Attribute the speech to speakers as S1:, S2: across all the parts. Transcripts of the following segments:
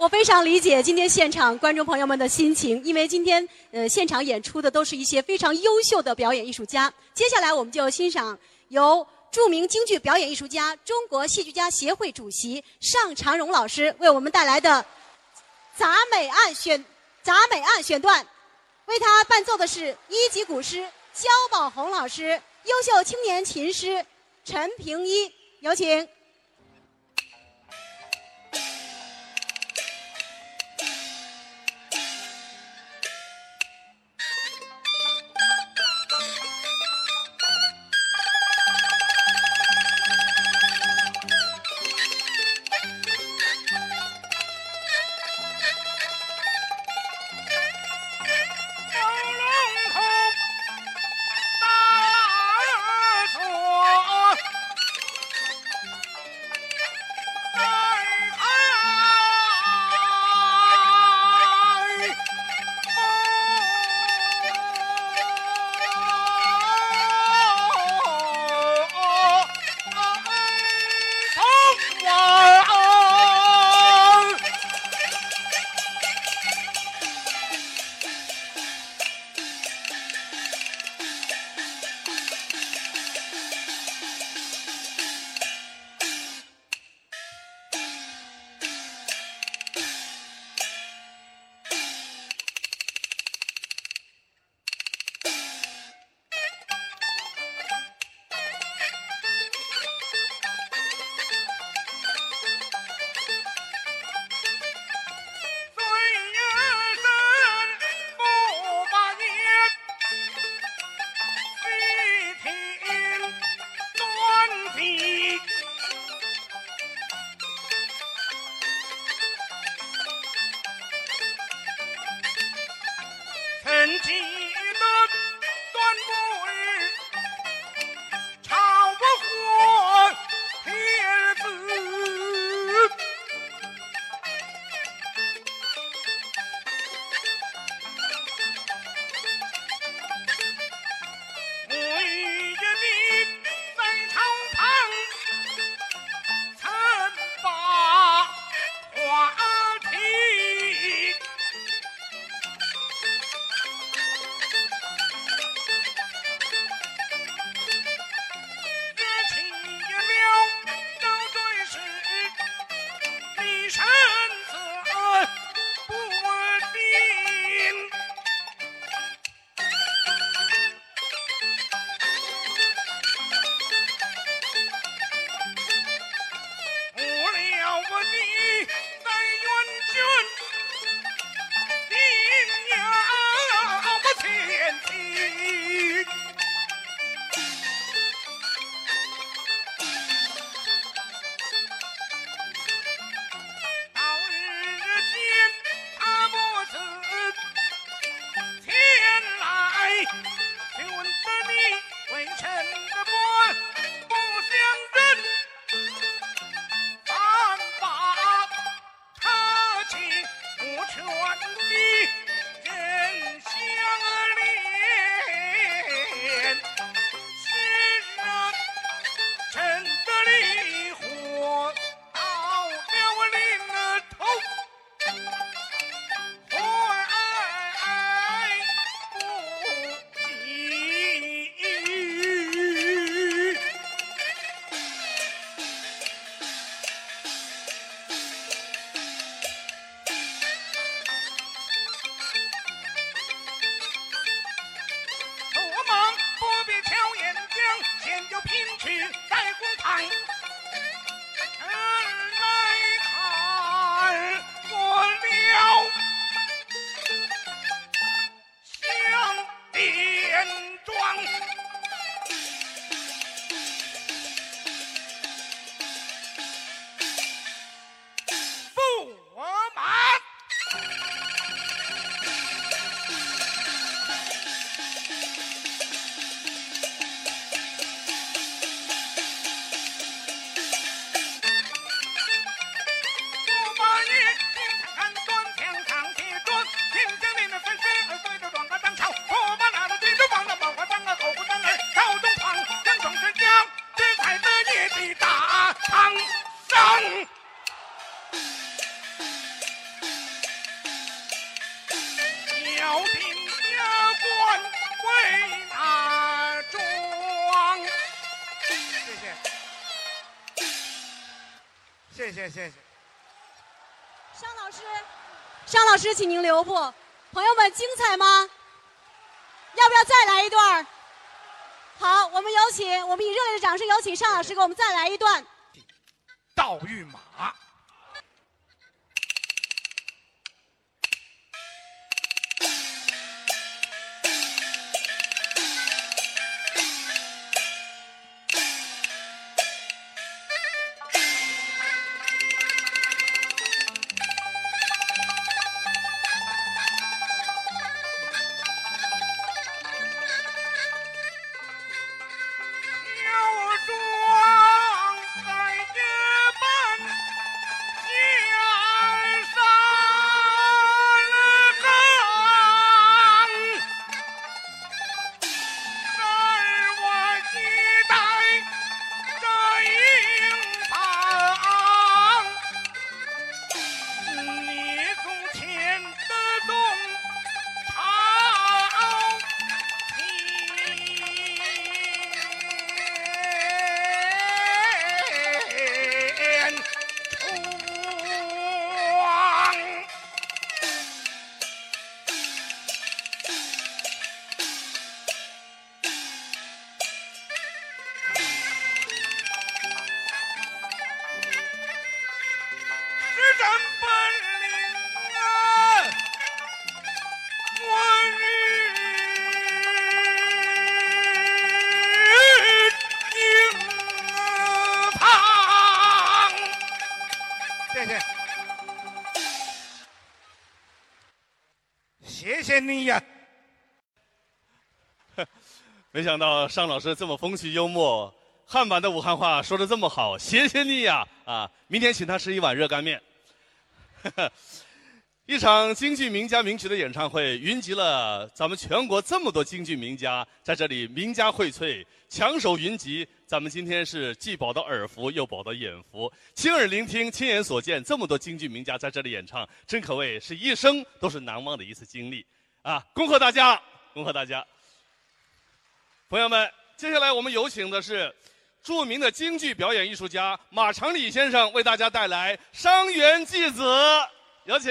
S1: 我非常理解今天现场观众朋友们的心情，因为今天呃现场演出的都是一些非常优秀的表演艺术家。接下来我们就欣赏由著名京剧表演艺术家、中国戏剧家协会主席尚长荣老师为我们带来的《杂美案》选《杂美案》选段，为他伴奏的是一级古诗焦宝红老师、优秀青年琴师陈平一，有请。
S2: 谢谢谢谢。
S1: 商老师，尚老师，请您留步。朋友们，精彩吗？要不要再来一段？好，我们有请，我们以热烈的掌声有请尚老师给我们再来一段。
S2: 盗御马。谢你呀。
S3: 没想到尚老师这么风趣幽默，汉版的武汉话说的这么好，谢谢你呀！啊，明天请他吃一碗热干面。一场京剧名家名曲的演唱会，云集了咱们全国这么多京剧名家，在这里名家荟萃，强手云集。咱们今天是既饱到耳福，又饱到眼福，亲耳聆听，亲眼所见，这么多京剧名家在这里演唱，真可谓是一生都是难忘的一次经历啊！恭贺大家，恭贺大家！朋友们，接下来我们有请的是著名的京剧表演艺术家马长礼先生，为大家带来《伤员继子》，有请。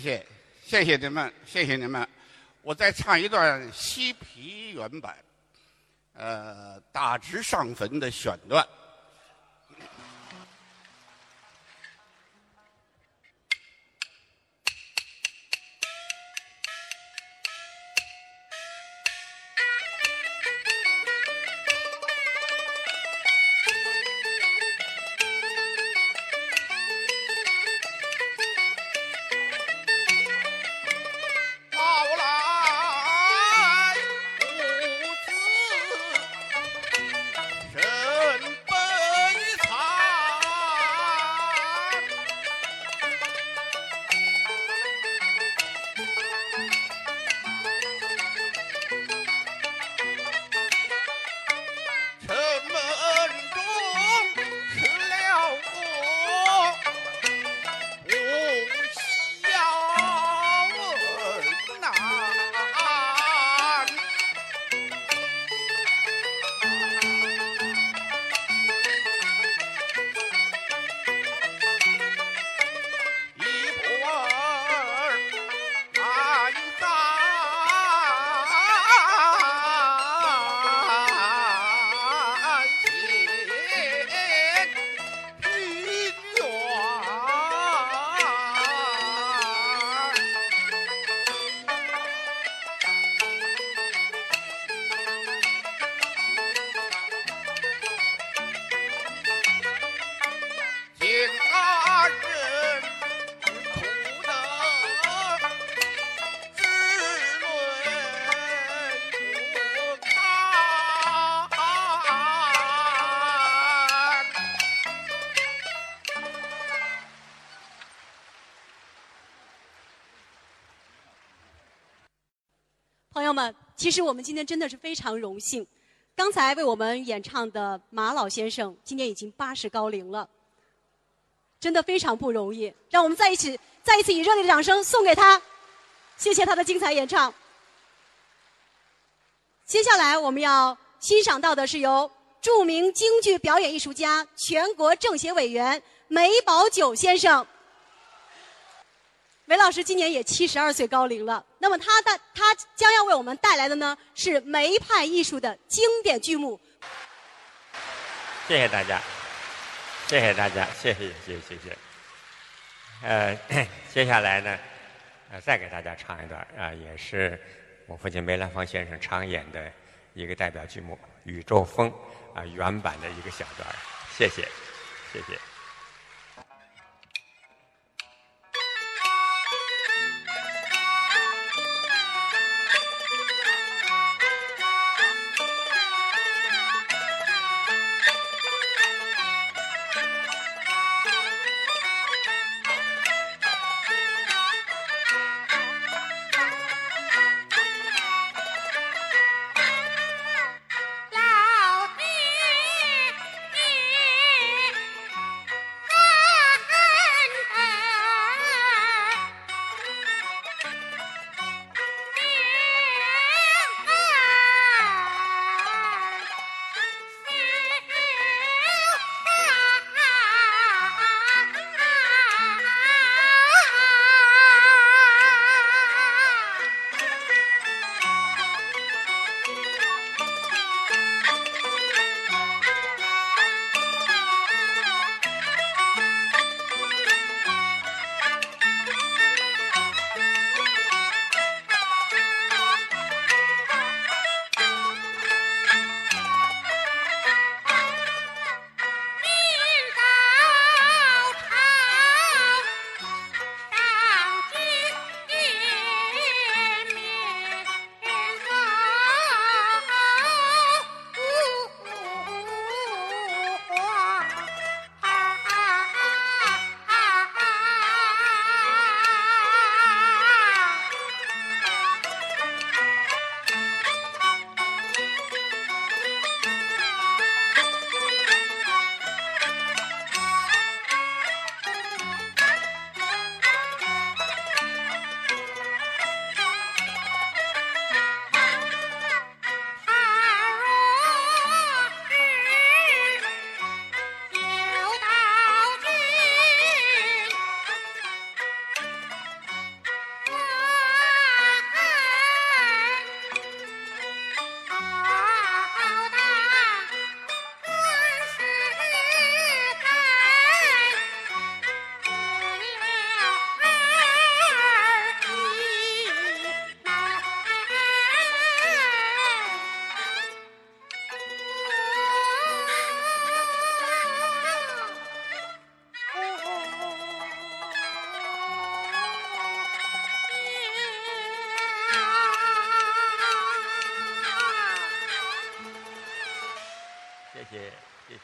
S4: 谢谢，谢谢你们，谢谢你们。我再唱一段西皮原版，呃，打直上坟的选段。
S1: 其实我们今天真的是非常荣幸。刚才为我们演唱的马老先生，今年已经八十高龄了，真的非常不容易。让我们再一起，再一次以热烈的掌声送给他，谢谢他的精彩演唱。接下来我们要欣赏到的是由著名京剧表演艺术家、全国政协委员梅葆玖先生。韦老师今年也七十二岁高龄了，那么他的他将要为我们带来的呢是梅派艺术的经典剧目。
S5: 谢谢大家，谢谢大家，谢谢谢谢谢谢。呃，接下来呢，呃，再给大家唱一段啊、也是我父亲梅兰芳先生常演的一个代表剧目《宇宙风》啊、原版的一个小段谢谢，谢谢。
S2: 谢
S5: 谢谢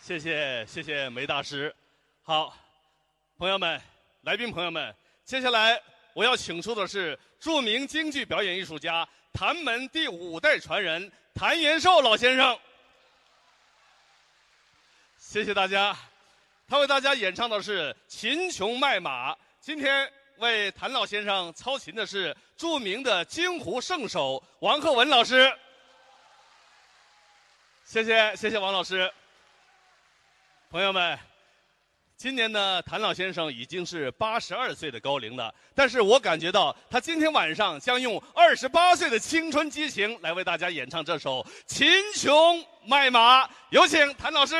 S5: 谢
S6: 谢谢谢谢梅大师。好，朋友们，来宾朋友们，接下来我要请出的是著名京剧表演艺术家谭门第五代传人谭延寿老先生。谢谢大家，他为大家演唱的是《秦琼卖马》。今天为谭老先生操琴的是著名的京胡圣手王鹤文老师。谢谢谢谢王老师。朋友们，今年呢，谭老先生已经是八十二岁的高龄了，但是我感觉到他今天晚上将用二十八岁的青春激情来为大家演唱这首《秦琼卖马》。有请谭老师。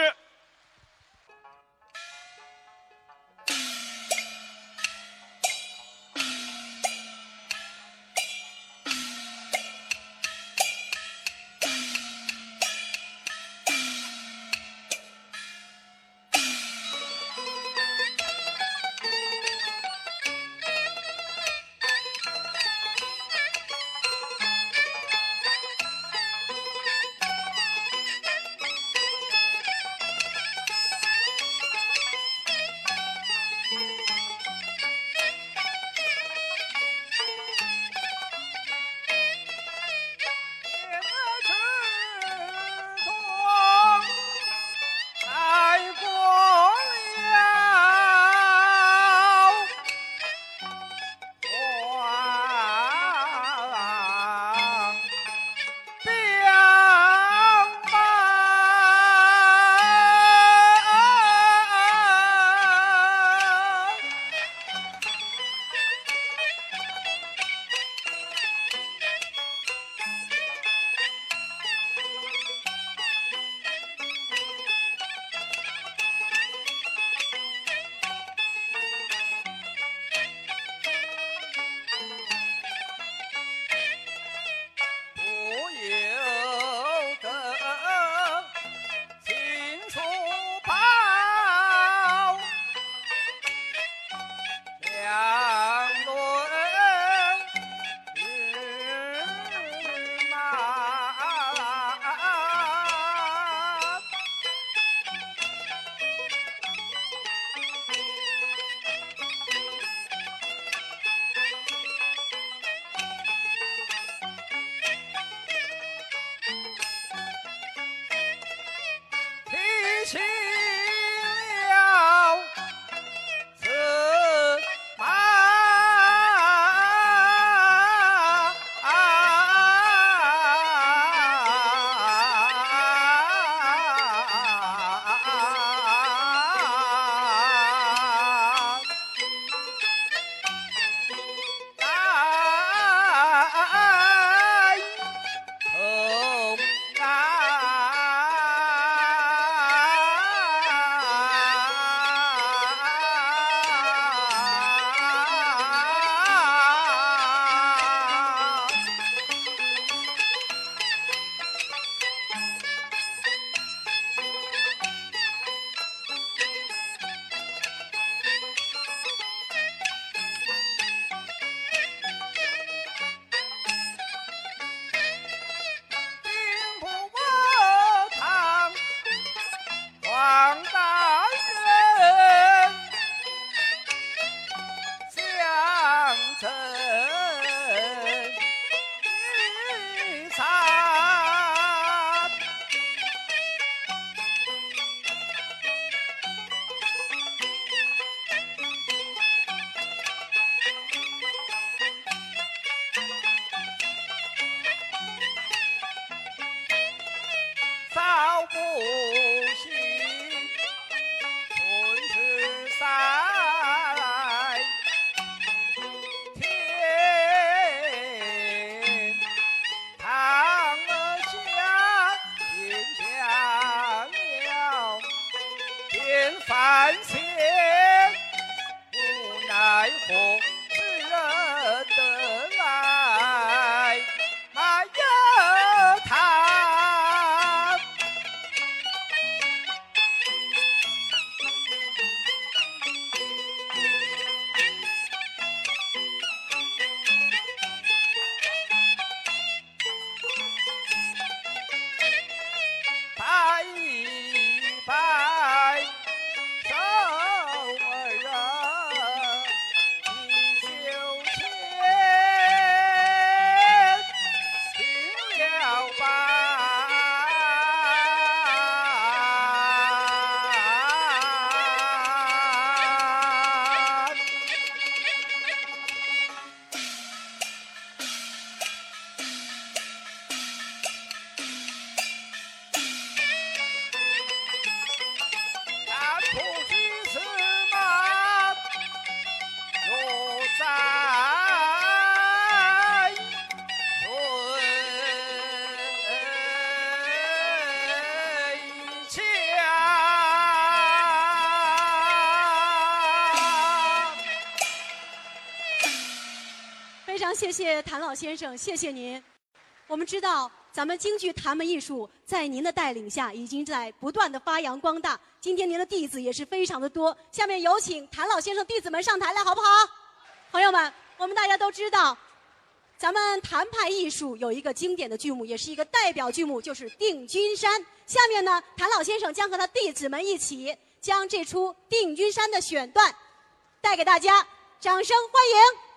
S7: 谢谢谭老先生，谢谢您。我们知道，咱们京剧谭门艺术在您的带领下，已经在不断的发扬光大。今天您的弟子也是非常的多。下面有请谭老先生弟子们上台来，好不好？朋友们，我们大家都知道，咱们谭派艺术有一个经典的剧目，也是一个代表剧目，就是《定军山》。下面呢，谭老先生将和他弟子们一起将这出《定军山》的选段带给大家，掌声欢迎！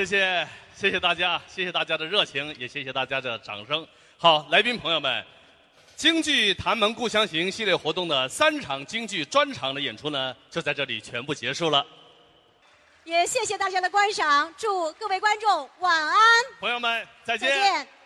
S3: 谢谢，谢谢大家，谢谢大家的热情，也谢谢大家的掌声。好，来宾朋友们，京剧《谭门故乡行》系列活动的三场京剧专场的演出呢，就在这里全部结束了。
S7: 也谢谢大家的观赏，祝各位观众晚安，
S3: 朋友们，再见。
S7: 再见。